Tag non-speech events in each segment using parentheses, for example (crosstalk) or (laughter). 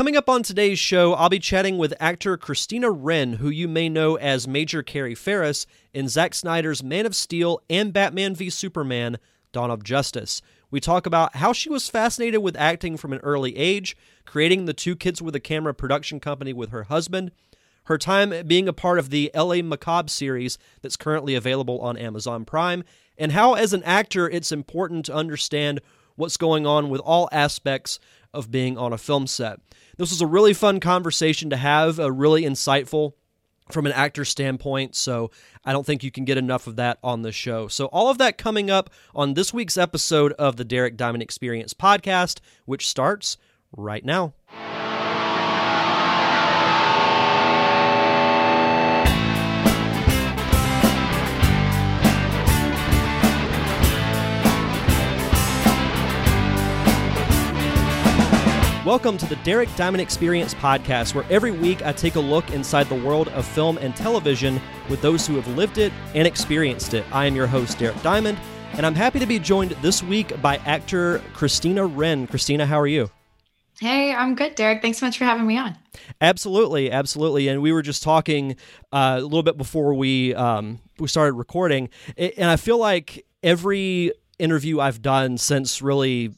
Coming up on today's show, I'll be chatting with actor Christina Wren, who you may know as Major Carrie Farris in Zack Snyder's Man of Steel and Batman v Superman Dawn of Justice. We talk about how she was fascinated with acting from an early age, creating the Two Kids with a Camera production company with her husband, her time being a part of the LA Macabre series that's currently available on Amazon Prime, and how, as an actor, it's important to understand what's going on with all aspects of being on a film set. This was a really fun conversation to have, a really insightful from an actor standpoint. So I don't think you can get enough of that on the show. So all of that coming up on this week's episode of the Derek Diamond Experience podcast, which starts right now. Welcome to the Derek Diamond Experience podcast, where every week I take a look inside the world of film and television with those who have lived it and experienced it. I am your host, Derek Diamond, and I'm happy to be joined this week by actor Christina Wren. Christina, how are you? Hey, I'm good, Derek. Thanks so much for having me on. Absolutely, absolutely. And we were just talking uh, a little bit before we um, we started recording, and I feel like every interview I've done since really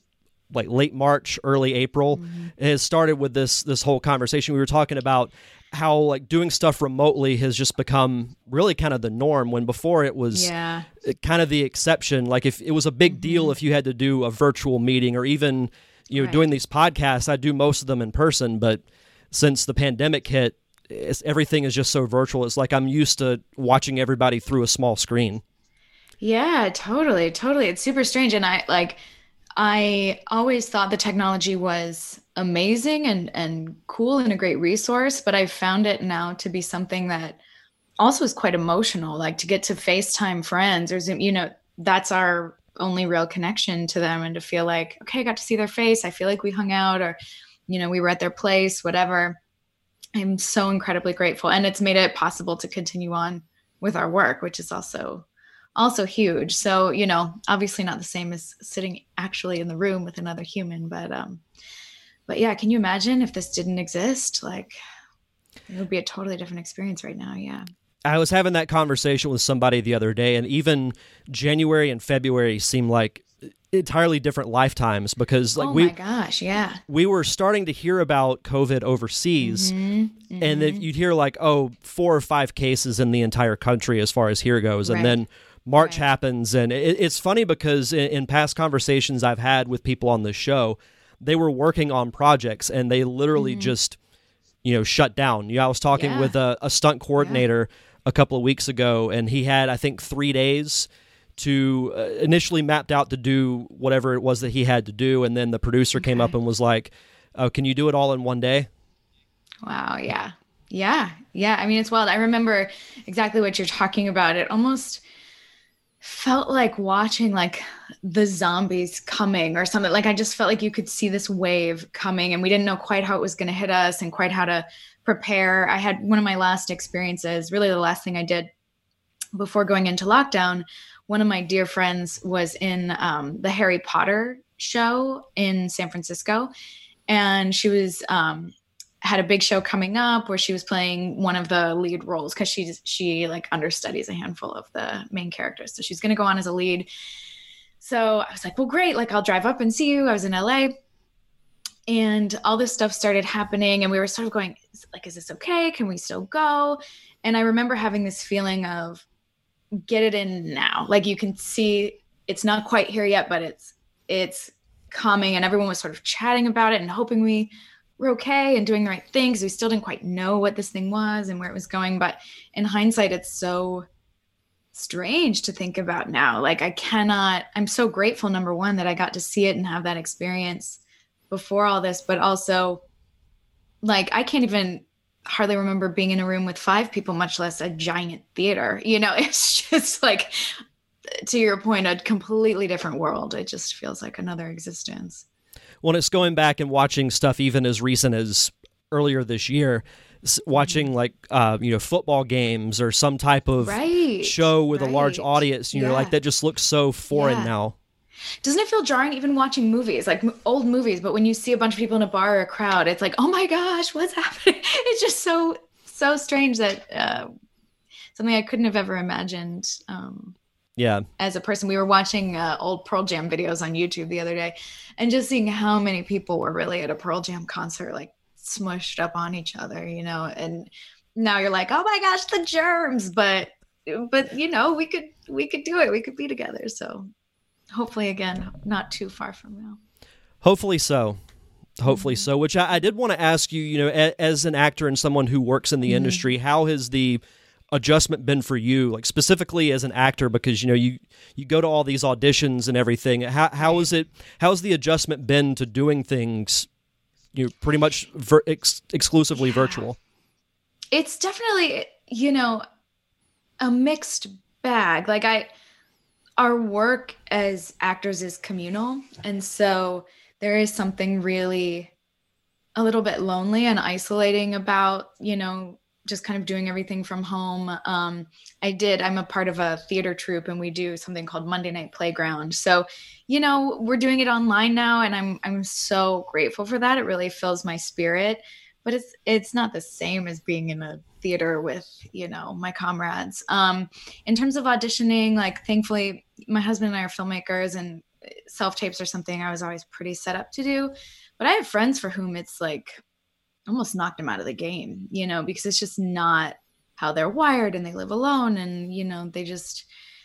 like late March, early April mm-hmm. has started with this this whole conversation. We were talking about how like doing stuff remotely has just become really kind of the norm when before it was yeah. kind of the exception like if it was a big mm-hmm. deal if you had to do a virtual meeting or even you know right. doing these podcasts i do most of them in person but since the pandemic hit everything is just so virtual it's like i'm used to watching everybody through a small screen yeah totally totally it's super strange and i like I always thought the technology was amazing and and cool and a great resource, but I've found it now to be something that also is quite emotional. Like to get to FaceTime friends or Zoom, you know, that's our only real connection to them, and to feel like, okay, I got to see their face. I feel like we hung out, or you know, we were at their place, whatever. I'm so incredibly grateful, and it's made it possible to continue on with our work, which is also also huge. So, you know, obviously not the same as sitting actually in the room with another human, but um but yeah, can you imagine if this didn't exist? Like it would be a totally different experience right now, yeah. I was having that conversation with somebody the other day and even January and February seem like entirely different lifetimes because like oh we gosh yeah we were starting to hear about covid overseas mm-hmm, mm-hmm. and then you'd hear like oh four or five cases in the entire country as far as here goes right. and then March right. happens, and it, it's funny because in, in, past conversations I've had with people on this show, they were working on projects and they literally mm-hmm. just, you know, shut down. You know, I was talking yeah. with a, a, stunt coordinator yeah. a couple of weeks ago, and he had I think three days to uh, initially mapped out to do whatever it was that he had to do, and then the producer okay. came up and was like, "Oh, can you do it all in one day?" Wow. Yeah. Yeah. Yeah. I mean, it's wild. I remember exactly what you're talking about. It almost felt like watching like the zombies coming or something. Like i just felt like you could see this wave coming and we didn't know quite how it was going to hit us and quite how to prepare. I had one of my last experiences really the last thing i did before going into lockdown one of my dear friends was in um, the harry potter show in san francisco and she was um, had a big show coming up where she was playing one of the lead roles because she she like understudies a handful of the main characters. So she's gonna go on as a lead. So I was like, well, great. Like I'll drive up and see you. I was in LA. And all this stuff started happening, and we were sort of going, like, is this okay? Can we still go? And I remember having this feeling of get it in now. Like you can see it's not quite here yet, but it's it's coming. And everyone was sort of chatting about it and hoping we we're okay and doing the right things. We still didn't quite know what this thing was and where it was going. But in hindsight, it's so strange to think about now. Like, I cannot, I'm so grateful, number one, that I got to see it and have that experience before all this, but also, like, I can't even hardly remember being in a room with five people, much less a giant theater. (laughs) You know, it's just like, to your point, a completely different world. It just feels like another existence when it's going back and watching stuff even as recent as earlier this year watching mm-hmm. like uh, you know football games or some type of right, show with right. a large audience you yeah. know like that just looks so foreign yeah. now doesn't it feel jarring even watching movies like old movies but when you see a bunch of people in a bar or a crowd it's like oh my gosh what's (laughs) happening it's just so so strange that uh, something i couldn't have ever imagined um, yeah. as a person. We were watching uh, old pearl jam videos on youtube the other day and just seeing how many people were really at a pearl jam concert like smushed up on each other you know and now you're like oh my gosh the germs! But but you know we could we could do it. We could be together. So hopefully again not too far from now. Hopefully so. Hopefully mm-hmm. so which I, I, did want to ask you you know a, as an actor and someone who works in the mm-hmm. industry how has the adjustment been for you like specifically as an actor? Because you know you you go to all these auditions and everything. How how is it how's the adjustment been to doing things you know, pretty much ver- ex- exclusively yeah. virtual? It's definitely you know a mixed bag. Like i our work as actors is communal and so there is something really a little bit lonely and isolating about you know just kind of doing everything from home. Um, I did, I'm a part of a theater troupe and we do something called Monday Night Playground. So, you know, we're doing it online now and I'm I'm so grateful for that. It really fills my spirit. But it's it's not the same as being in a theater with, you know, my comrades. Um, in terms of auditioning, like thankfully my husband and I are filmmakers and self tapes are something I was always pretty set up to do. But I have friends for whom it's like almost knocked them out of the game, you know, because it's just not how they're wired and they live alone and, you know, they just,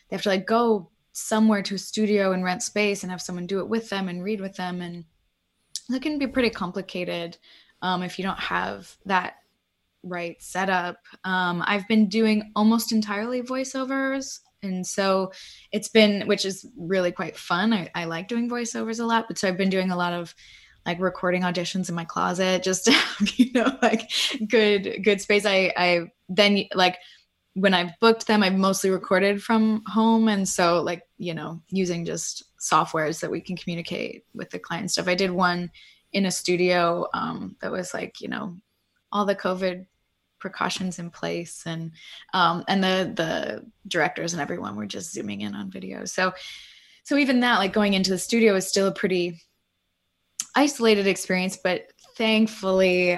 they have to like go somewhere to a studio and rent space and have someone do it with them and read with them. And that can be pretty complicated um, if you don't have that right setup. Um, I've been doing almost entirely voiceovers. And so it's been, which is really quite fun. I, I like doing voiceovers a lot, but so I've been doing a lot of like recording auditions in my closet just to (laughs) have, you know, like good, good space. I, I then like when I've booked them, I've mostly recorded from home. And so like, you know, using just softwares that we can communicate with the client stuff. I did one in a studio um, that was like, you know, all the COVID precautions in place and um, and the the directors and everyone were just zooming in on video so so even that like going into the studio is still a pretty isolated experience, but thankfully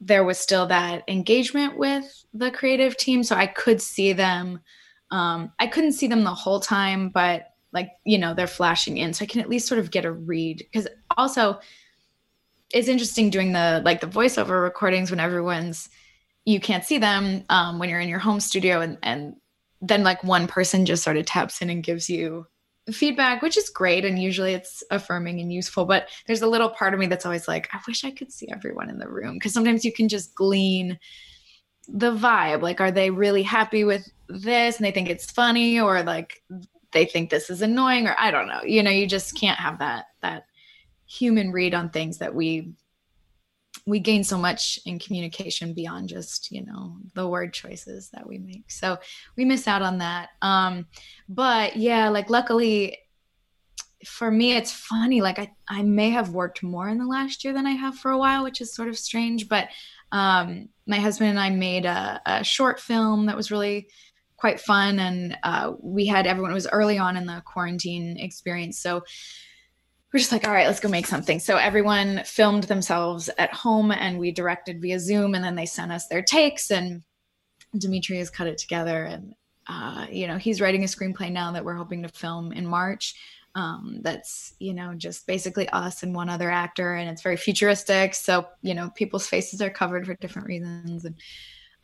there was still that engagement with the creative team. So I could see them. Um, I couldn't see them the whole time, but like, you know, they're flashing in. So I can at least sort of get a read. Because also, it's interesting doing the like the voiceover recordings when everyone's you can't see them um, when you're in your home studio and and then like one person just sort of taps in and gives you feedback, which is great. And usually it's affirming and useful. But there's a little part of me that's always like, I wish I could see everyone in the room. Because sometimes you can just glean the vibe. Like, are they really happy with this and they think it's funny? Or like they think this is annoying? Or I don't know. You know, you just can't have that that human read on things that we we gain so much in communication beyond just you know the word choices that we make. So we miss out on that. Um but yeah like luckily for me it's funny like i i may have worked more in the last year than i have for a while which is sort of strange but um my husband and i made a, a short film that was really quite fun and uh, we had everyone it was early on in the quarantine experience so we're just like, all right, let's go make something. So everyone filmed themselves at home and we directed via Zoom and then they sent us their takes and Dimitri has cut it together and uh, you know, he's writing a screenplay now that we're hoping to film in March. Um, that's, you know, just basically us and one other actor and it's very futuristic. So, you know, people's faces are covered for different reasons. And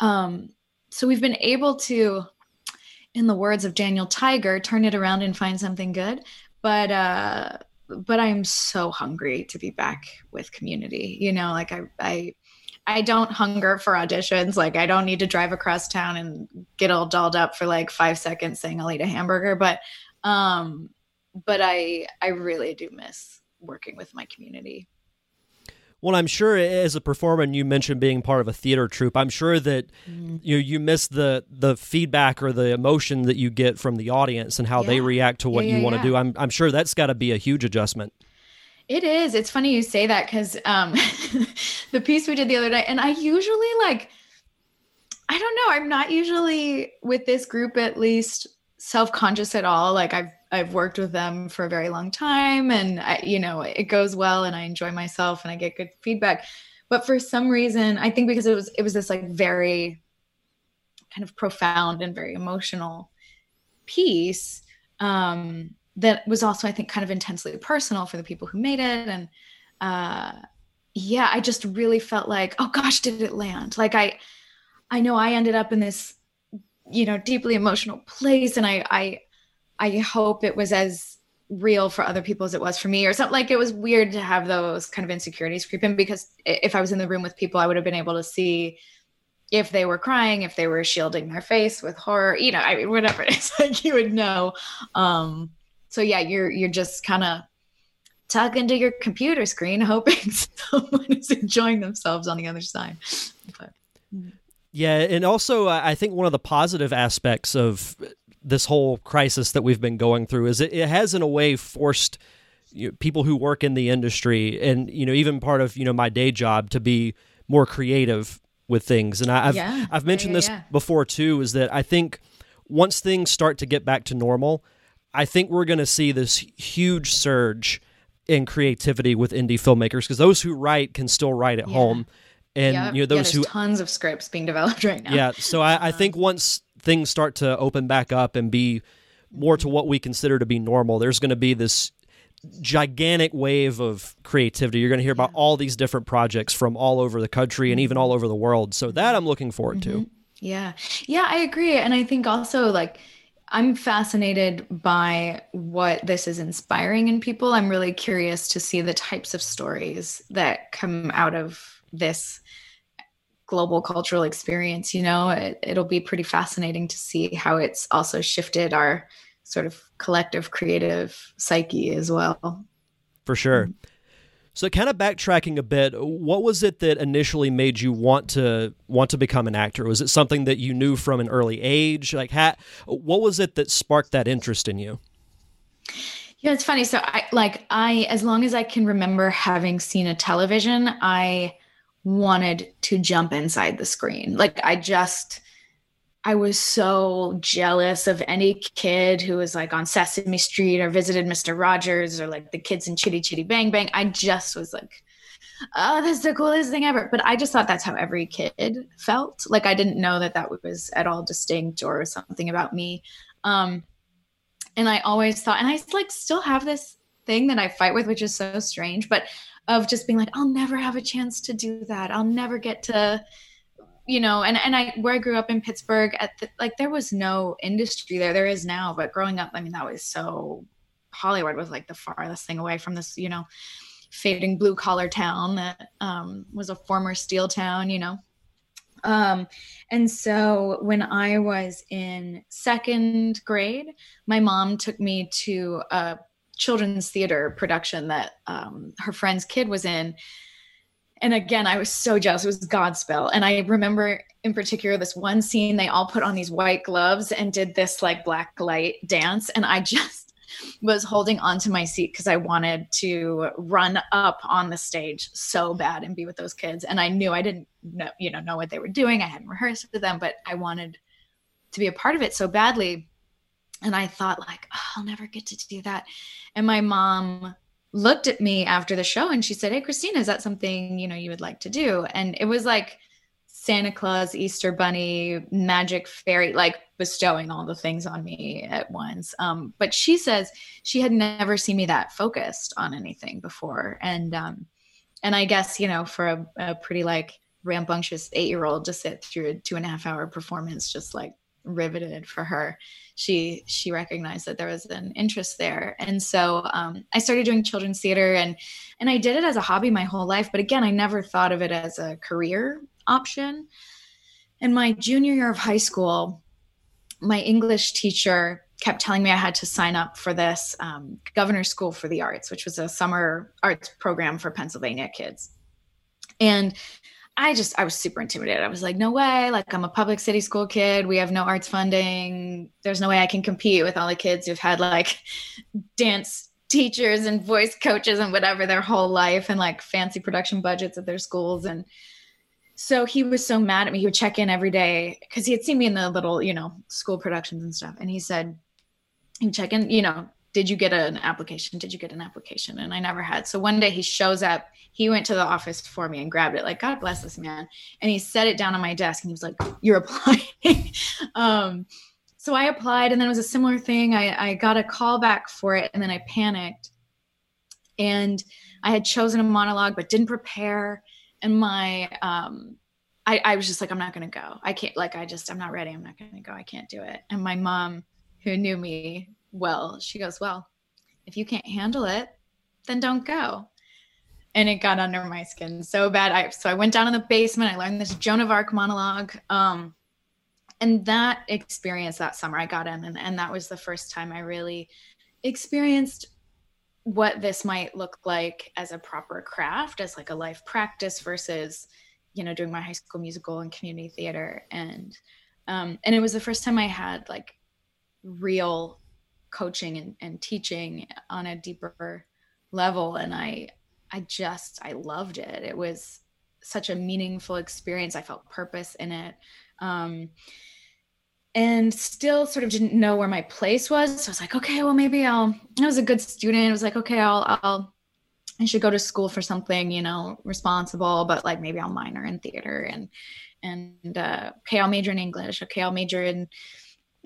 um, so we've been able to, in the words of Daniel Tiger, turn it around and find something good. But uh but I'm so hungry to be back with community. You know, like I I I don't hunger for auditions. Like I don't need to drive across town and get all dolled up for like five seconds saying I'll eat a hamburger. But um but I I really do miss working with my community. Well, I'm sure as a performer, and you mentioned being part of a theater troupe. I'm sure that mm. you you miss the the feedback or the emotion that you get from the audience and how yeah. they react to what yeah, yeah, you want to do. I'm I'm sure that's got to be a huge adjustment. It is. It's funny you say that because um, (laughs) the piece we did the other night, and I usually like, I don't know. I'm not usually with this group at least self conscious at all. Like I've I've worked with them for a very long time and I, you know, it goes well and I enjoy myself and I get good feedback. But for some reason, I think because it was it was this like very kind of profound and very emotional piece um that was also I think kind of intensely personal for the people who made it and uh yeah, I just really felt like, oh gosh, did it land? Like I I know I ended up in this you know deeply emotional place and I I I hope it was as real for other people as it was for me or something like it was weird to have those kind of insecurities creep in because if I was in the room with people I would have been able to see if they were crying, if they were shielding their face with horror, you know, I mean whatever it is, (laughs) like you would know. Um so yeah, you're you're just kind of tugging to your computer screen (laughs) hoping (laughs) someone is enjoying themselves on the other side. But, yeah, and also I think one of the positive aspects of this whole crisis that we've been going through is it, it has in a way forced you know, people who work in the industry and you know even part of you know my day job to be more creative with things and I, have yeah. I've mentioned yeah, this yeah. before too is that I think once things start to get back to normal I think we're going to see this huge surge in creativity with indie filmmakers because those who write can still write at home and Yep. you know those who there's tons of scripts being developed (laughs) right now. yeah so I, I uh-huh. think once things start to open back up and be more to what we consider to be normal there's going to be this gigantic wave of creativity you're going to hear about all these different projects from all over the country and even mm-hmm. all over the world so that i'm looking forward to mm-hmm. Yeah. Yeah, I agree. And I think also like I'm fascinated by what this is inspiring in people. I'm really curious to see the types of stories that come out of this global cultural experience. You know, it, it'll be pretty fascinating to see how it's also shifted our sort of collective creative psyche as well. for sure mm-hmm. so kind of backtracking a bit what was it that initially made you want to want to become an actor was it something that you knew from an early age like ha- what was it that sparked that interest in you Yeah, it's funny. So I like I as long as I can remember having seen a television, I wanted to jump inside the screen. Like I just I was so jealous of any kid who was like on Sesame Street or visited Mr. Rogers or like the kids in Chitty Chitty Bang Bang. I just was like, oh, that's the coolest thing ever. But I just thought that's how every kid felt. Like I didn't know that that was at all distinct or something about me. Um, and I always thought, and I like still have this thing that I fight with, which is so strange, but of just being like, I'll never have a chance to do that. I'll never get to, you know, and and I where I grew up in Pittsburgh, at the, like there was no industry there. There is now, but growing up, I mean, that was so Hollywood was like the farthest thing away from this, you know, fading blue collar town that um, was a former steel town, you know. Um, and so when I was in second grade, my mom took me to a children's theater production that um, her friend's kid was in. And again, I was so jealous. It was Godspell. And I remember in particular this one scene, they all put on these white gloves and did this like black light dance. And I (laughs) just was holding onto my seat because I wanted to run up on the stage so bad and be with those kids. And I knew I didn't know, you know, know what they were doing. I hadn't rehearsed with them, but I wanted to be a part of it so badly. And I thought like, oh, I'll never get to do that. And my mom looked at me after the show and she said, Hey, Christina, is that something, you know, you would like to do? And it was like Santa Claus, Easter Bunny, magic fairy, like bestowing all the things on me at once. Um, but she says she had never seen me that focused on anything before. And um, and I guess, you know, for a, a pretty like rambunctious eight year old to sit through a two and a half hour performance just like riveted for her. She she recognized that there was an interest there. And so um, i started doing children's theater and and i did it as a hobby my whole life but again i never thought of it as a career option. In my junior year of high school my english teacher kept telling me i had to sign up for this um, governor's school for the arts which was a summer arts program for pennsylvania kids. And I just I was super intimidated. I was like, no way. Like I'm a public city school kid. We have no arts funding. There's no way I can compete with all the kids who've had like dance teachers and voice coaches and whatever their whole life and like fancy production budgets at their schools and so he was so mad at me. He would check in every day because he had seen me in the little, you know, school productions and stuff. And he said, he would check in, you know, did you get an application? Did you get an application? And I never had. So one day he shows up. He went to the office for me and grabbed it. Like God bless this man. And he set it down on my desk and he was like, "You're applying." (laughs) um, so I applied, and then it was a similar thing. I, I got a call back for it, and then I panicked. And I had chosen a monologue but didn't prepare. And my um, I, I was just like, I'm not gonna go. I can't like I just I'm not ready. I'm not gonna go. I can't do it. And my mom, who knew me well, she goes, Well, if you can't handle it, then don't go. And it got under my skin so bad. I so I went down in the basement. I learned this Joan of Arc monologue. Um, and that experience that summer I got in, and, and that was the first time I really experienced what this might look like as a proper craft, as like a life practice versus, you know, doing my high school musical and community theater. And um, and it was the first time I had like real coaching and, and teaching on a deeper level. And i i just i loved it. It was such a meaningful experience. I felt purpose in it. Um, and still sort of didn't know where my place was. So i was like okay well maybe i'll i was a good student. I was like okay i'll i'll i should go to school for something you know responsible but like maybe i'll minor in theater and and uh, okay i'll major in english. Okay i'll major in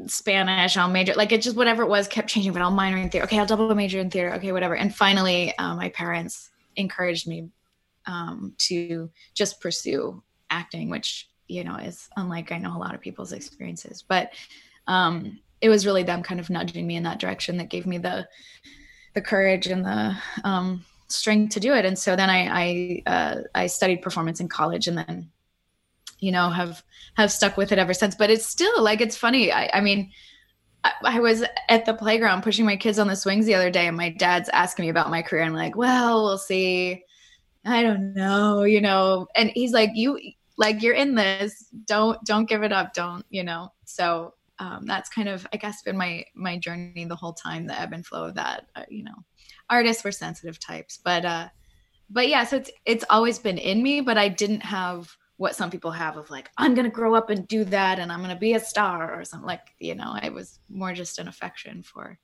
Spanish, I'll major, like it just whatever it was kept changing, but I'll minor in theater. Okay, I'll double major in theater. Okay, whatever. And finally, um, my parents encouraged me um, to just pursue acting, which, you know, is unlike I know a lot of people's experiences. But um, it was really them kind of nudging me in that direction that gave me the the courage and the um, strength to do it. And so then I I, uh, I studied performance in college, and then you know have have stuck with it ever since. But it's still like it's funny. I, I mean I, was at the playground pushing my kids on the swings the other day and my dad's asking me about my career. I'm like well we'll see. I don't know you know. And he's like you like you're in this. Don't don't give it up. Don't you know. So um, that's kind of i guess been my my journey the whole time the ebb and flow of that uh, you know. Artists were sensitive types but uh but yeah so it's it's always been in me but i didn't have what some people have of like i'm going to grow up and do that and i'm going to be a star or something like you know it was more just an affection for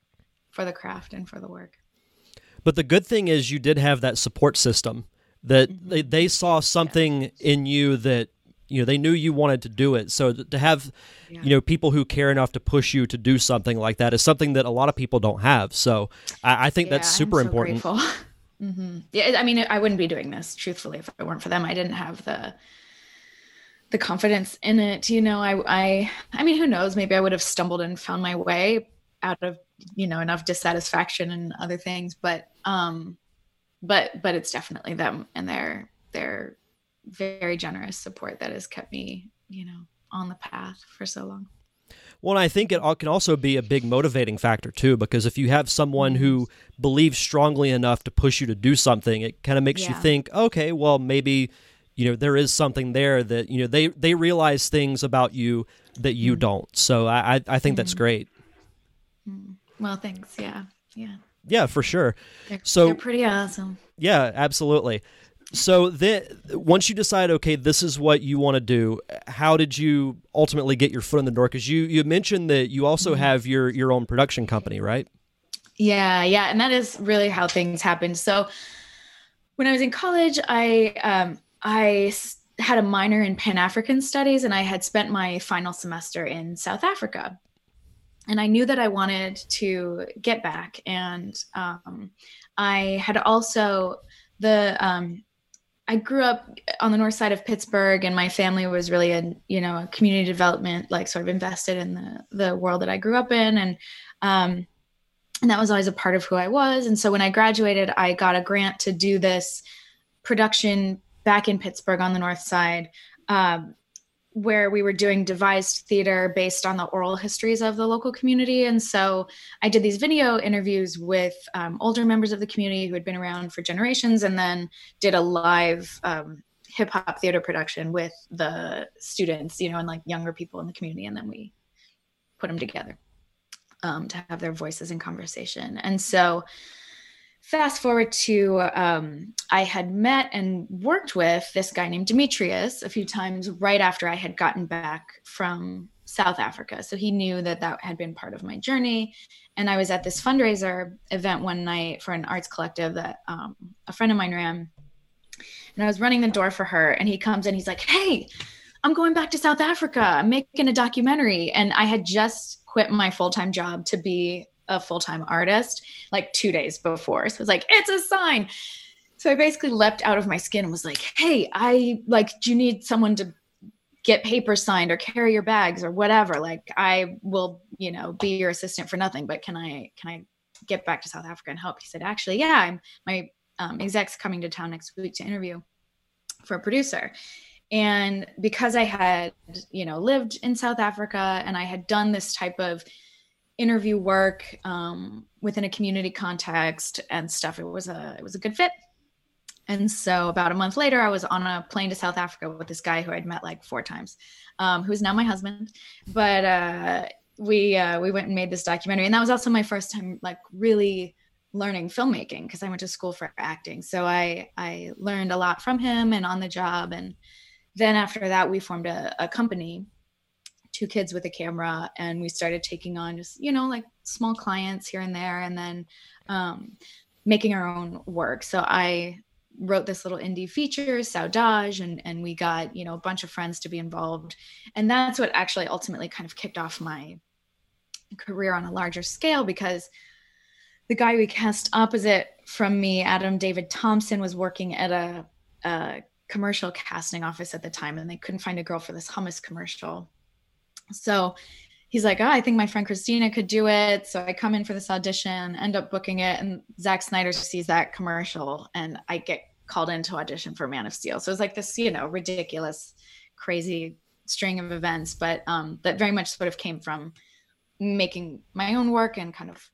for the craft and for the work but the good thing is you did have that support system that mm-hmm. they, they saw something yeah. in you that you know they knew you wanted to do it so to have yeah. you know people who care enough to push you to do something like that is something that a lot of people don't have so i, I think yeah, that's super so important (laughs) mm-hmm. yeah i mean i wouldn't be doing this truthfully if it weren't for them i didn't have the the confidence in it you know i i i mean who knows? Maybe i would have stumbled and found my way out of you know enough dissatisfaction and other things but um but but it's definitely them and their their very generous support that has kept me you know on the path for so long. Well, I think it can also be a big motivating factor too, because if you have someone who believes strongly enough to push you to do something, it kind of makes yeah. you think, okay, well, maybe you know there is something there that you know they they realize things about you that you mm. don't. So i i think mm. that's great. Mm. Well thanks. Yeah. Yeah. Yeah for sure. They're, so they're pretty awesome. Yeah absolutely. So then once you decide okay this is what you want to do how did you ultimately get your foot in the door? Because you you mentioned that you also mm have your your own production company right? Yeah yeah and that is really how things happened so when i was in college i um I had a minor in Pan African studies and I had spent my final semester in South Africa. And I knew that I wanted to get back. And um, I had also, the, um, I grew up on the north side of Pittsburgh, and my family was really a you know a community development, like sort of invested in the the world that I grew up in, and um, and that was always a part of who I was. And so when I graduated, I got a grant to do this production back in Pittsburgh on the north side, um, where we were doing devised theater based on the oral histories of the local community. And so I did these video interviews with um, older members of the community who had been around for generations, and then did a live um, hip hop theater production with the students, you know, and like younger people in the community. And then we put them together um, to have their voices in conversation. And so fast forward to um, I had met and worked with this guy named Demetrius a few times right after I had gotten back from South Africa. So he knew that that had been part of my journey. And I was at this fundraiser event one night for an arts collective that um, a friend of mine ran. And I was running the door for her, and he comes in. He's like, Hey, I'm going back to South Africa. I'm making a documentary. And I had just quit my full time job to be a full time artist like two days before. So it was like, It's a sign. So I basically leapt out of my skin and was like, Hey, I like, do you need someone to get papers signed or carry your bags or whatever like i will you know be your assistant for nothing but can i can i get back to south africa and help he said actually yeah i'm my um, exec's coming to town next week to interview for a producer and because i had you know lived in south africa and i had done this type of interview work um, within a community context and stuff it was a it was a good fit and so about a month later, I was on a plane to South Africa with this guy who I'd met like four times, um, who's now my husband. But uh, we uh, we went and made this documentary, and that was also my first time like really learning filmmaking because I went to school for acting. So I I learned a lot from him and on the job. And then after that, we formed a, a company, two kids with a camera, and we started taking on just you know like small clients here and there, and then um, making our own work. So I wrote this little indie feature, Saudage, and and we got you know a bunch of friends to be involved, and that's what actually ultimately kind of kicked off my career on a larger scale because the guy we cast opposite from me, Adam David Thompson, was working at a, a commercial casting office at the time, and they couldn't find a girl for this hummus commercial. So he's like, oh, I think my friend Christina could do it. So I come in for this audition, end up booking it, and Zack Snyder sees that commercial, and I get called in to audition for Man of Steel. So it's like this, you know, ridiculous, crazy string of events, but um, that very much sort of came from making my own work and kind of,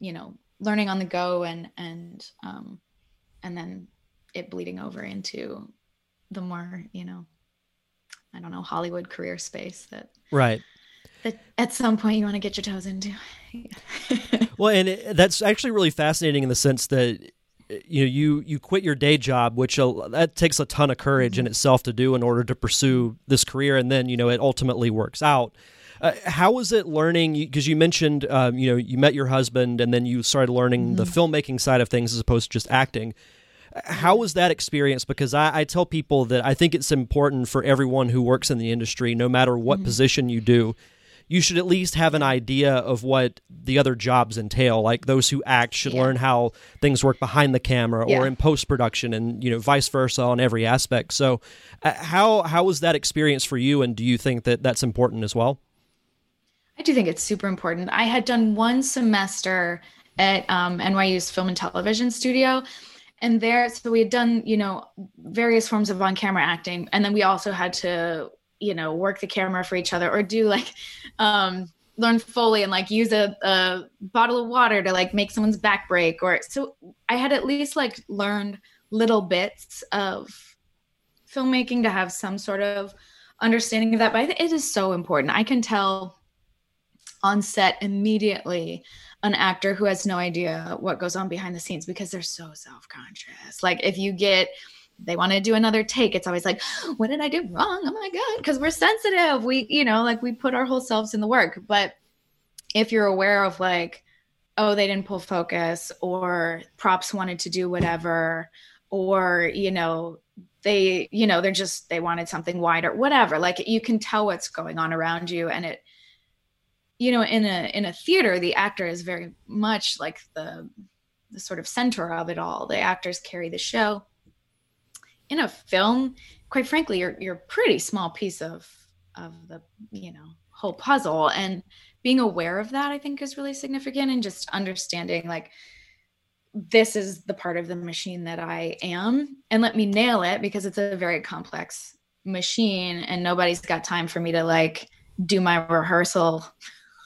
you know, learning on the go and and um, and then it bleeding over into the more, you know, I don't know, Hollywood career space that right that at some point you want to get your toes into. (laughs) well, and it, that's actually really fascinating in the sense that you know you you quit your day job which uh, that takes a ton of courage in mm-hmm. itself to do in order to pursue this career and then you know it ultimately works out uh, how was it learning because you mentioned um, you know you met your husband and then you started learning mm-hmm. the filmmaking side of things as opposed to just acting how was that experience because I, I, tell people that i think it's important for everyone who works in the industry no matter what mm-hmm. position you do you should at least have an idea of what the other jobs entail. Like those who act should yeah. learn how things work behind the camera yeah. or in post production, and you know vice versa on every aspect. So, uh, how how was that experience for you, and do you think that that's important as well? I do think it's super important. I had done one semester at um, NYU's Film and Television Studio. And there, so we had done, you know, various forms of on camera acting. And then we also had to you know work the camera for each other or do like um learn Foley and like use a, a bottle of water to like make someone's back break or so i had at least like learned little bits of filmmaking to have some sort of understanding of that but it is so important i can tell on set immediately an actor who has no idea what goes on behind the scenes because they're so self-conscious. Like if you get they want to do another take it's always like oh, what did i do wrong? Oh my god because we're sensitive. We you know like we put our whole selves in the work. But if you're aware of like oh they didn't pull focus or props wanted to do whatever or you know they you know they're just they wanted something wider whatever like you can tell what's going on around you and it you know in a in a theater the actor is very much like the the sort of center of it all. The actors carry the show. In a film, quite frankly, you're you're a pretty small piece of of the you know whole puzzle, and being aware of that, I think, is really significant, and just understanding like this is the part of the machine that I am, and let me nail it because it's a very complex machine, and nobody's got time for me to like do my rehearsal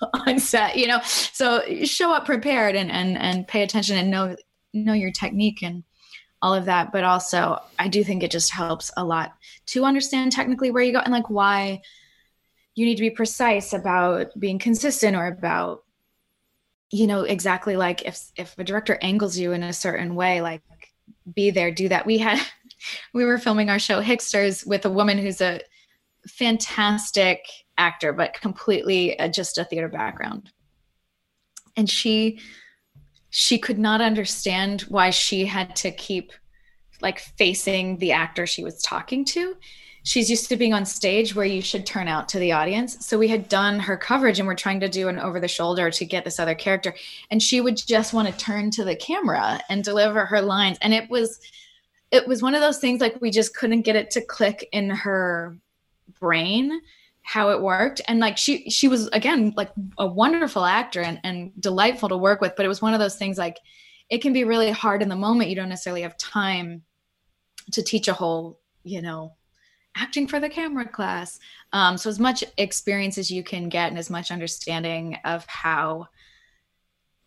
(laughs) on set you know? So show up prepared and and and pay attention and know know your technique and all of that. But also i do think it just helps a lot to understand technically where you go and like why you need to be precise about being consistent or about you know exactly like if if a director angles you in a certain way like be there do that. We had (laughs) we were filming our show hicksters with a woman who's a fantastic actor but completely uh, just a theater background and she she could not understand why she had to keep like facing the actor she was talking to she's used to being on stage where you should turn out to the audience. So we had done her coverage and we're trying to do an over the shoulder to get this other character. And she would just want to turn to the camera and deliver her lines. And it was, it was one of those things like we just couldn't get it to click in her brain how it worked and like she she was again like a wonderful actor and, and delightful to work with but it was one of those things like it can be really hard in the moment you don't necessarily have time to teach a whole you know acting for the camera class. Um, so as much experience as you can get and as much understanding of how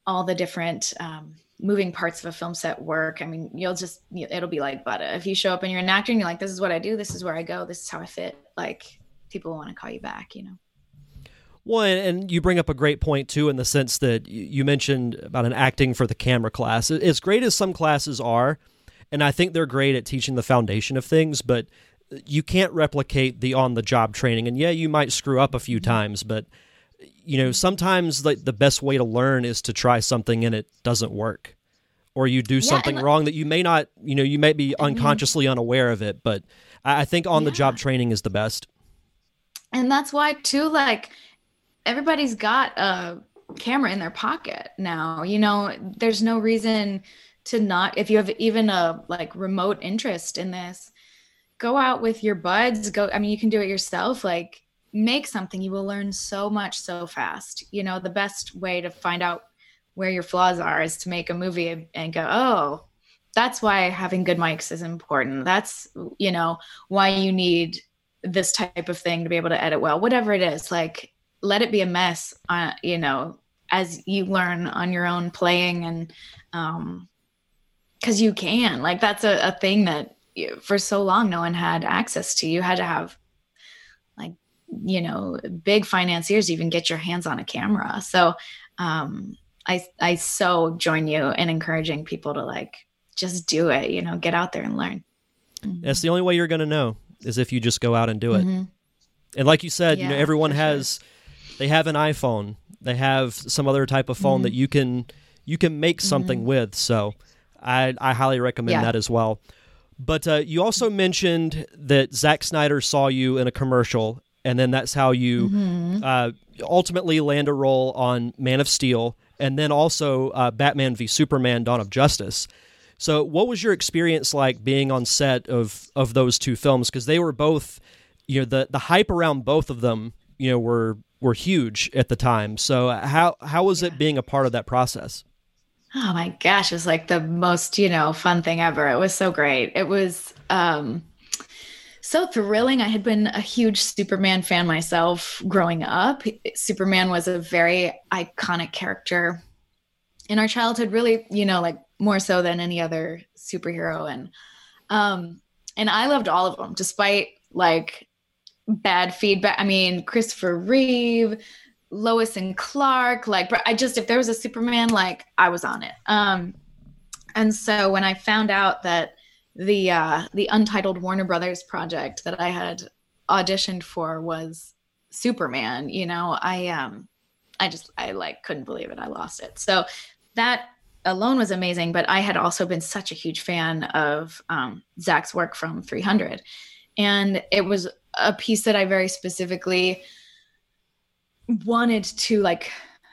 all the different um, moving parts of a film set work. I mean, you'll just it'll be like butter. If you show up and you're an actor and you're like, this is what I do, this is where I go, this is how I fit. Like people want to call you back, you know. Well, and you bring up a great point too, in the sense that you mentioned about an acting for the camera class. As great as some classes are, and I think they're great at teaching the foundation of things, but you can't replicate the on the job training. And yeah, you might screw up a few times, but you know, sometimes like the best way to learn is to try something and it doesn't work. Or you do yeah, something wrong that you may not, you know, you may be mm-hmm. unconsciously unaware of it, but I think on the job training is the best. And that's why too, like everybody's got a camera in their pocket now. You know, there's no reason to not if you have even a like remote interest in this go out with your buds go i mean you can do it yourself like make something. You will learn so much so fast you know? The best way to find out where your flaws are is to make a movie and go oh that's why having good mics is important. That's you know why you need this type of thing to be able to edit well whatever it is like let it be a mess uh, you know as you learn on your own playing and um because you can like that's a, a thing that for so long no one had access to. You had to have like you know big financiers even get your hands on a camera. So um i i so join you in encouraging people to like just do it you know get out there and learn. That's the only way you're going to know is if you just go out and do it mm-hmm. and like you said yeah, you know everyone has sure. they have an iphone they have some other type of phone mm-hmm. that you can you can make something mm-hmm. with so i i highly recommend yeah. that as well but uh, you also mentioned that Zack Snyder saw you in a commercial, and then that's how you mm-hmm. uh, ultimately land a role on Man of Steel, and then also uh, Batman v Superman: Dawn of Justice. So, what was your experience like being on set of of those two films? Because they were both, you know, the the hype around both of them, you know, were were huge at the time. So, how how was it being a part of that process? oh my gosh, it was like the most, you know, fun thing ever. It was so great. It was um so thrilling. I had been a huge Superman fan myself growing up. Superman was a very iconic character in our childhood, really, you know, like more so than any other superhero. And um and I loved all of them, despite like bad feedback. I mean, Christopher Reeve, Lois and Clark. Like, I just, if there was a Superman, like, I was on it. Um, and so when I found out that the uh, the untitled Warner Brothers project that I had auditioned for was Superman, you know, I um, I just I like couldn't believe it. I lost it. So that alone was amazing. But I had also been such a huge fan of um, Zack's work from 300, and it was a piece that I very specifically wanted to like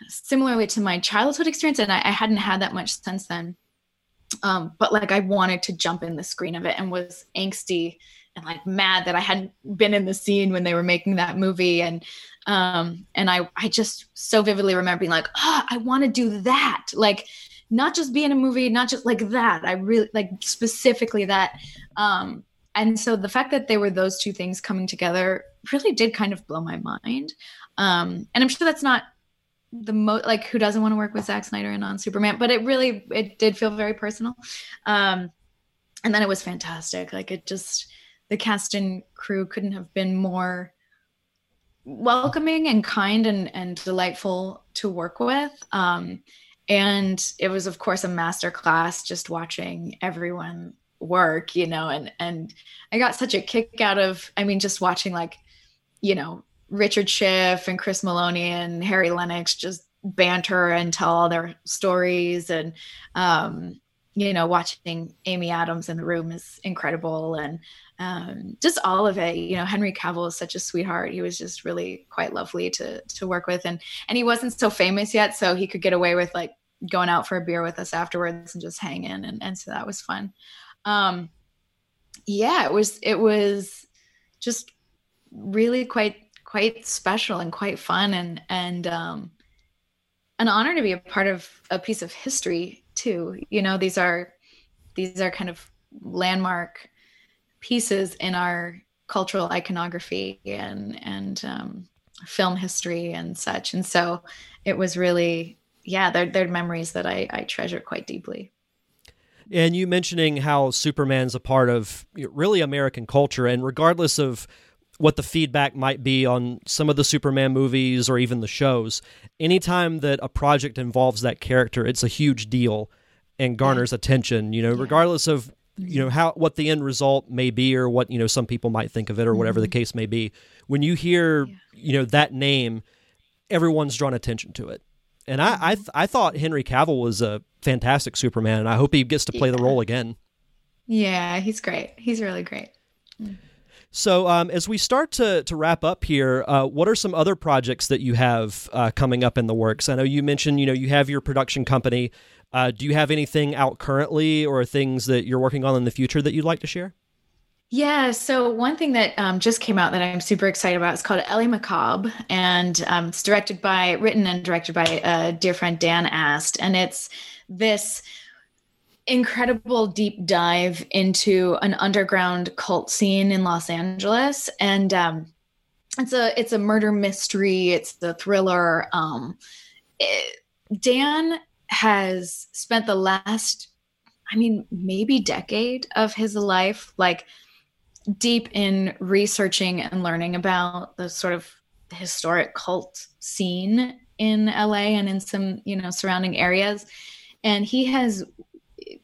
similarly to my childhood experience and I, I, hadn't had that much since then. Um but like i wanted to jump in the screen of it and was angsty and like mad that i hadn't been in the scene when they were making that movie. And um and i i just so vividly remember being like oh i want to do that. Like not just be in a movie not just like that i really like specifically that um and so the fact that they were those two things coming together really did kind of blow my mind um, and I'm sure that's not the most like who doesn't want to work with Zack Snyder and on Superman, but it really it did feel very personal. Um, and then it was fantastic. Like it just the cast and crew couldn't have been more welcoming and kind and and delightful to work with. Um, and it was of course a master class just watching everyone work you know and and i got such a kick out of i mean just watching like you know richard schiff and chris meloni and harry lennix just banter and tell all their stories. And um you know watching amy adams in the room is incredible. And um, just all of it you know henry cavill is such a sweetheart. He was just really quite lovely to to work with. And and he wasn't so famous yet so he could get away with like going out for a beer with us afterwards and just hanging. And, and so that was fun. Um yeah it was it was just really quite quite special and quite fun. And and um an honor to be a part of a piece of history too. You know these are these are kind of landmark pieces in our cultural iconography and and um, film history and such. And so it was really yeah they're, they're memories that I, I treasure quite deeply. And you mentioning how superman's a part of really american culture. And regardless of what the feedback might be on some of the Superman movies or even the shows. Anytime that a project involves that character, it's a huge deal and garners yeah. attention, you know, yeah. regardless of you know how what the end result may be or what you know some people might think of it or whatever mm-hmm. the case may be when you hear yeah. you know that name everyone's drawn attention to it and I, I, th- I thought Henry Cavill was a fantastic Superman, and I hope he gets to play the role again. Yeah, he's great. He's really great. Mm. So, um, as we start to, to wrap up here, uh, what are some other projects that you have uh, coming up in the works? I know you mentioned, you know, you have your production company. Uh, do you have anything out currently, or things that you're working on in the future that you'd like to share? Yeah, so one thing that um, just came out that I'm super excited about is called LA Macabre, and um, it's directed by, written and directed by a uh, dear friend Dan Ast, and it's this incredible deep dive into an underground cult scene in Los Angeles, and um, it's a it's a murder mystery. It's the thriller. Um, it, Dan has spent the last, I mean, maybe decade of his life like deep in researching and learning about the sort of historic cult scene in LA and in some you know surrounding areas and he has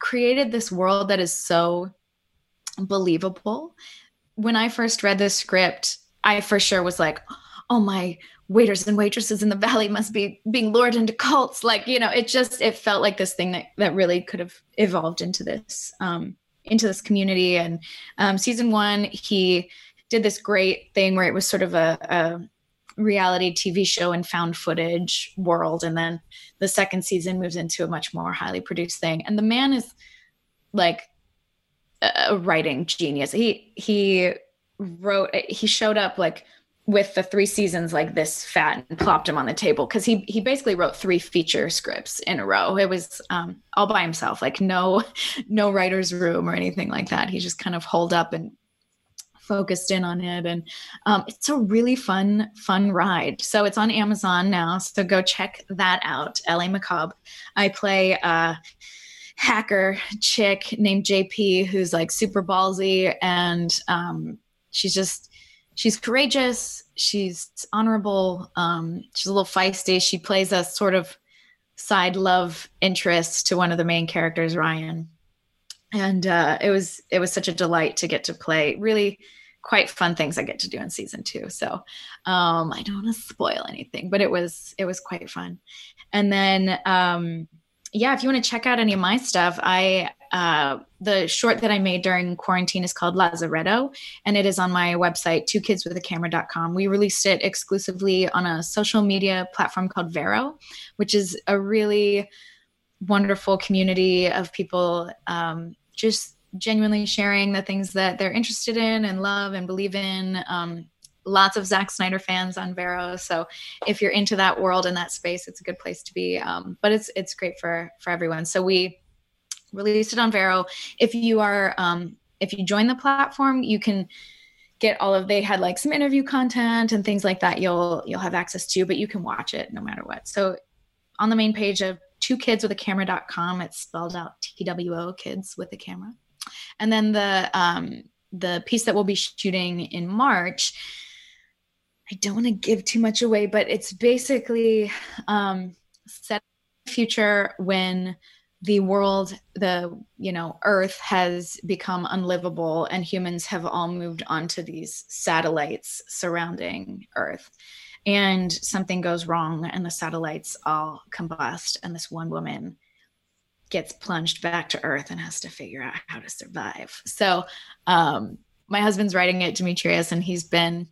created this world that is so believable. When I first read the script, I for sure was like, oh my waiters and waitresses in the valley must be being lured into cults like you know it just it felt like this thing that that really could have evolved into this um into this community and um season one he did this great thing where it was sort of a, a reality TV show and found footage world. And then the second season moves into a much more highly produced thing. And the man is like a writing genius. He he wrote he showed up like with the three seasons like this fat and plopped him on the table because he he basically wrote three feature scripts in a row. It was um, all by himself, like no (laughs) no writer's room or anything like that. He just kind of holed up and focused in on it. And um, it's a really fun fun ride. So it's on amazon now. So go check that out LA Macabre i play a hacker chick named jp who's like super ballsy and um, she's just she's courageous. She's honorable. Um, she's a little feisty. She plays a sort of side love interest to one of the main characters ryan and uh, it was it was such a delight to get to play really quite fun things I get to do in season two. So um, I don't want to spoil anything, but it was it was quite fun. And then um, yeah, if you want to check out any of my stuff, I uh, the short that I made during quarantine is called Lazaretto, and it is on my website, two kids with twokidswithacamera.com. We released it exclusively on a social media platform called Vero, which is a really wonderful community of people um, just genuinely sharing the things that they're interested in and love and believe in. Um, lots of Zack Snyder fans on Vero, so if you're into that world and that space, it's a good place to be. Um, but it's it's great for for everyone. So we released it on Vero. If you are um, if you join the platform, you can get all of they had like some interview content and things like that you'll you'll have access to but you can watch it no matter what so on the main page of two kids with a camera.com it's spelled out t-w-o kids with a camera. And then the um, the piece that we'll be shooting in March, I don't want to give too much away, but it's basically um, set future when the world the you know earth has become unlivable and humans have all moved onto these satellites surrounding earth. And something goes wrong and the satellites all combust and this one woman gets plunged back to earth and has to figure out how to survive so um my husband's writing it demetrius and he's been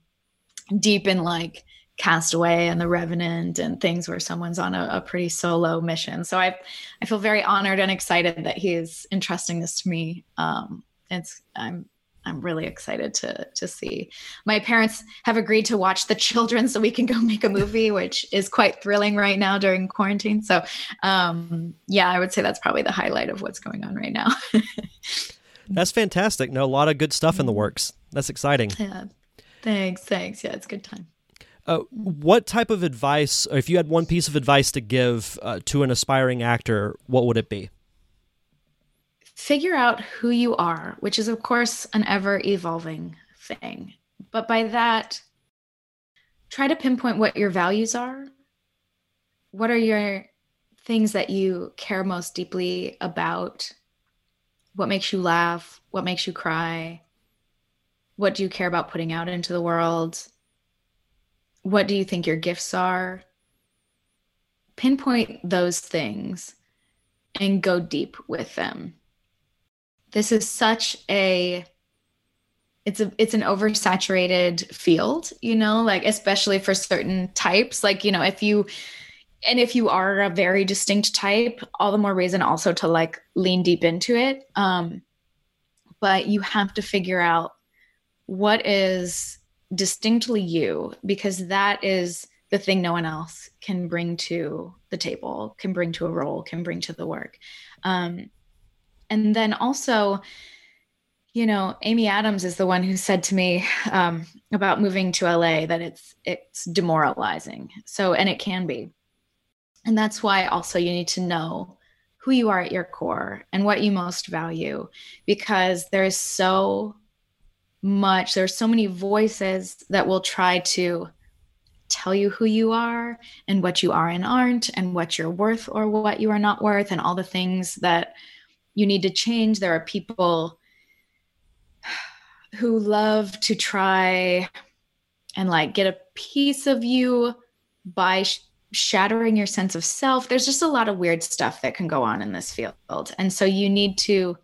deep in like Castaway and The Revenant and things where someone's on a, a, pretty solo mission. So I I feel very honored and excited that he is entrusting this to me. Um, it's I'm I'm really excited to to see. My parents have agreed to watch the children so we can go make a movie, which is quite thrilling right now during quarantine. So um, yeah, I would say that's probably the highlight of what's going on right now. (laughs) that's fantastic. No, a lot of good stuff in the works. That's exciting. Yeah. Thanks. Thanks. Yeah, it's a good time. Uh, what type of advice, if you had one piece of advice to give uh, to an aspiring actor, what would it be? Figure out who you are, which is, of course, an ever evolving thing. But by that, try to pinpoint what your values are. What are your things that you care most deeply about? What makes you laugh? What makes you cry? What do you care about putting out into the world? what do you think your gifts are? Pinpoint those things and go deep with them. This is such a it's a it's an oversaturated field, you know, like especially for certain types. Like, you know, if you and if you are a very distinct type, all the more reason also to like lean deep into it. Um, but you have to figure out what is distinctly you because that is the thing no one else can bring to the table can bring to a role can bring to the work um, and then also you know amy adams is the one who said to me um, about moving to la that it's it's demoralizing. So and it can be. And that's why also you need to know who you are at your core and what you most value because there's so much there's so many voices that will try to tell you who you are and what you are and aren't and what you're worth or what you are not worth and all the things that you need to change there are people who love to try and like get a piece of you by sh- shattering your sense of self there's just a lot of weird stuff that can go on in this field and so you need to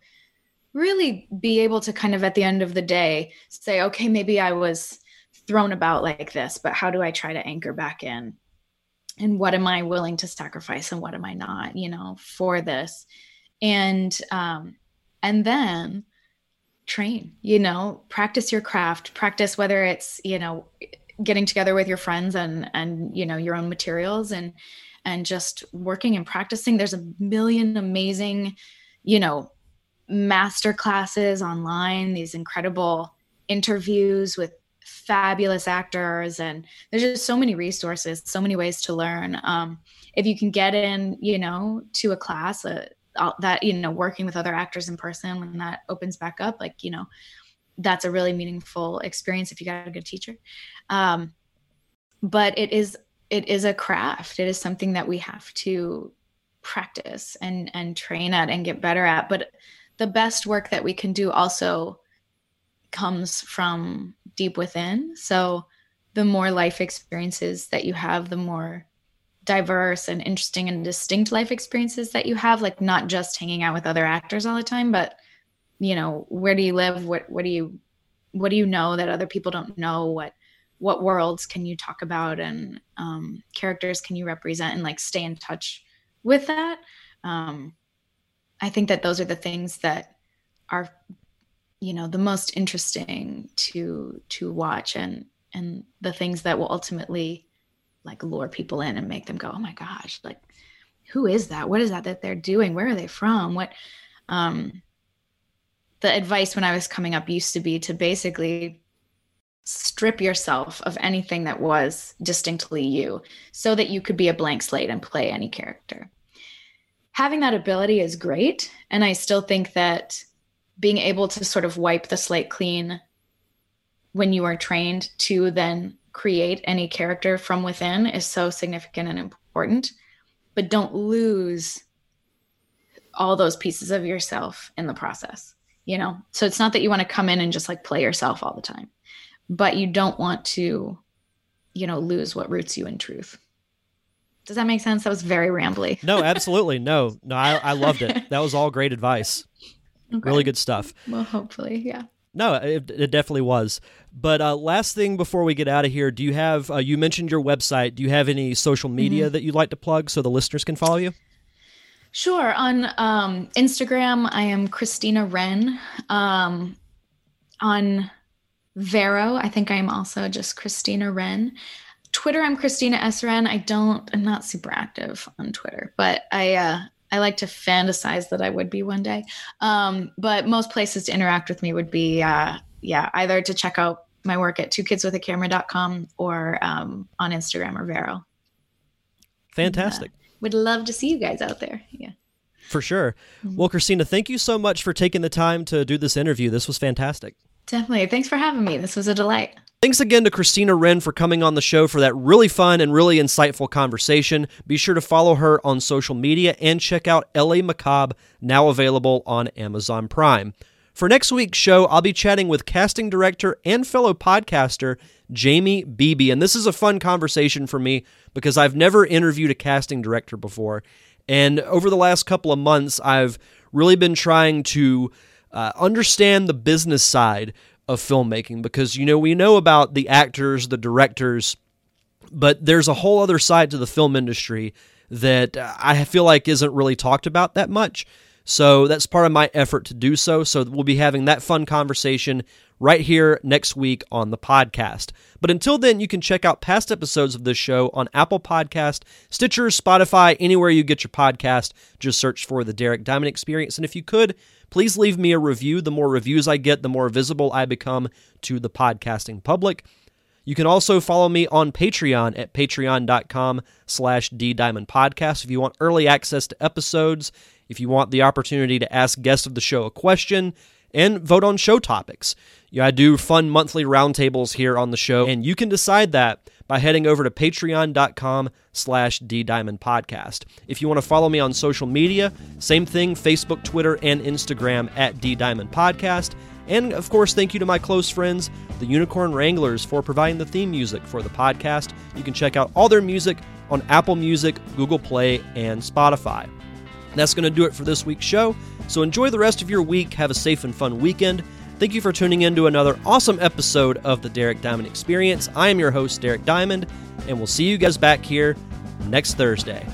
really be able to kind of at the end of the day say, okay, maybe I was thrown about like this, but how do I try to anchor back in? And what am I willing to sacrifice and what am I not, you know, for this? And um, and then train, you know, practice your craft, practice whether it's, you know, getting together with your friends and and you know your own materials and and just working and practicing. There's a million amazing you know master classes online, these incredible interviews with fabulous actors. And there's just so many resources so many ways to learn. Um, if you can get in you know to a class uh, that you know working with other actors in person when that opens back up like you know that's a really meaningful experience if you got a good teacher. Um, but it is it is a craft. It is something that we have to practice and and train at and get better at. But the best work that we can do also comes from deep within. So the more life experiences that you have, the more diverse and interesting and distinct life experiences that you have, like not just hanging out with other actors all the time, but you know, where do you live? What what do you what do you know that other people don't know? What what worlds can you talk about and um, characters can you represent and like stay in touch with that? Um, I think that those are the things that are you know the most interesting to to watch and and the things that will ultimately like lure people in and make them go oh my gosh like who is that? What is that that they're doing? Where are they from? What um the advice when i was coming up used to be to basically strip yourself of anything that was distinctly you so that you could be a blank slate and play any character. Having that ability is great. And I still think that being able to sort of wipe the slate clean when you are trained to then create any character from within is so significant and important. but don't lose all those pieces of yourself in the process you know? So it's not that you want to come in and just like play yourself all the time but you don't want to you know lose what roots you in truth. Does that make sense? That was very rambly. No absolutely. No no i, I loved it. (laughs) That was all great advice. Okay. really good stuff. Well hopefully yeah no, it, it definitely was. But uh, last thing before we get out of here, do you have? Uh, you mentioned your website. Do you have any social media mm-hmm. that you'd like to plug so the listeners can follow you? Sure. On um, Instagram, I am Christina Wren. Um, on Vero, I think I'm also just Christina Wren. Twitter, I'm Christina S. Wren. I don't, I'm not super active on Twitter, but I, uh, I like to fantasize that I would be one day. Um, but most places to interact with me would be, uh, yeah, either to check out my work at twokidswithacamera.com or um, on Instagram or Vero. Fantastic. And, uh, would love to see you guys out there. Yeah. For sure. Mm-hmm. Well, Christina, thank you so much for taking the time to do this interview. This was fantastic. Definitely. Thanks for having me. This was a delight. Thanks again to Christina Wren for coming on the show for that really fun and really insightful conversation. Be sure to follow her on social media and check out LA Macabre, now available on Amazon Prime. For next week's show, I'll be chatting with casting director and fellow podcaster Jamie Beebe. And this is a fun conversation for me because I've never interviewed a casting director before. And over the last couple of months, I've really been trying to uh, understand the business side of filmmaking because you know we know about the actors, the directors, but there's a whole other side to the film industry that I feel like isn't really talked about that much. So that's part of my effort to do so. So we'll be having that fun conversation right here next week on the podcast. But until then, you can check out past episodes of this show on Apple Podcast, Stitcher, Spotify, anywhere you get your podcast. Just search for the Derek Diamond Experience. And if you could, please leave me a review. The more reviews I get, the more visible I become to the podcasting public. You can also follow me on Patreon at patreon.com slash ddiamondpodcast if you want early access to episodes, if you want the opportunity to ask guests of the show a question, and vote on show topics. Yeah, I do fun monthly roundtables here on the show, and you can decide that by heading over to patreon.com slash ddiamondpodcast. If you want to follow me on social media, same thing, Facebook, Twitter, and Instagram at ddiamondpodcast. And of course, thank you to my close friends, the Unicorn Wranglers, for providing the theme music for the podcast. You can check out all their music on Apple Music, Google Play, and Spotify. That's going to do it for this week's show. So enjoy the rest of your week. Have a safe and fun weekend. Thank you for tuning in to another awesome episode of the Derek Diamond Experience. I am your host, Derek Diamond, and we'll see you guys back here next Thursday.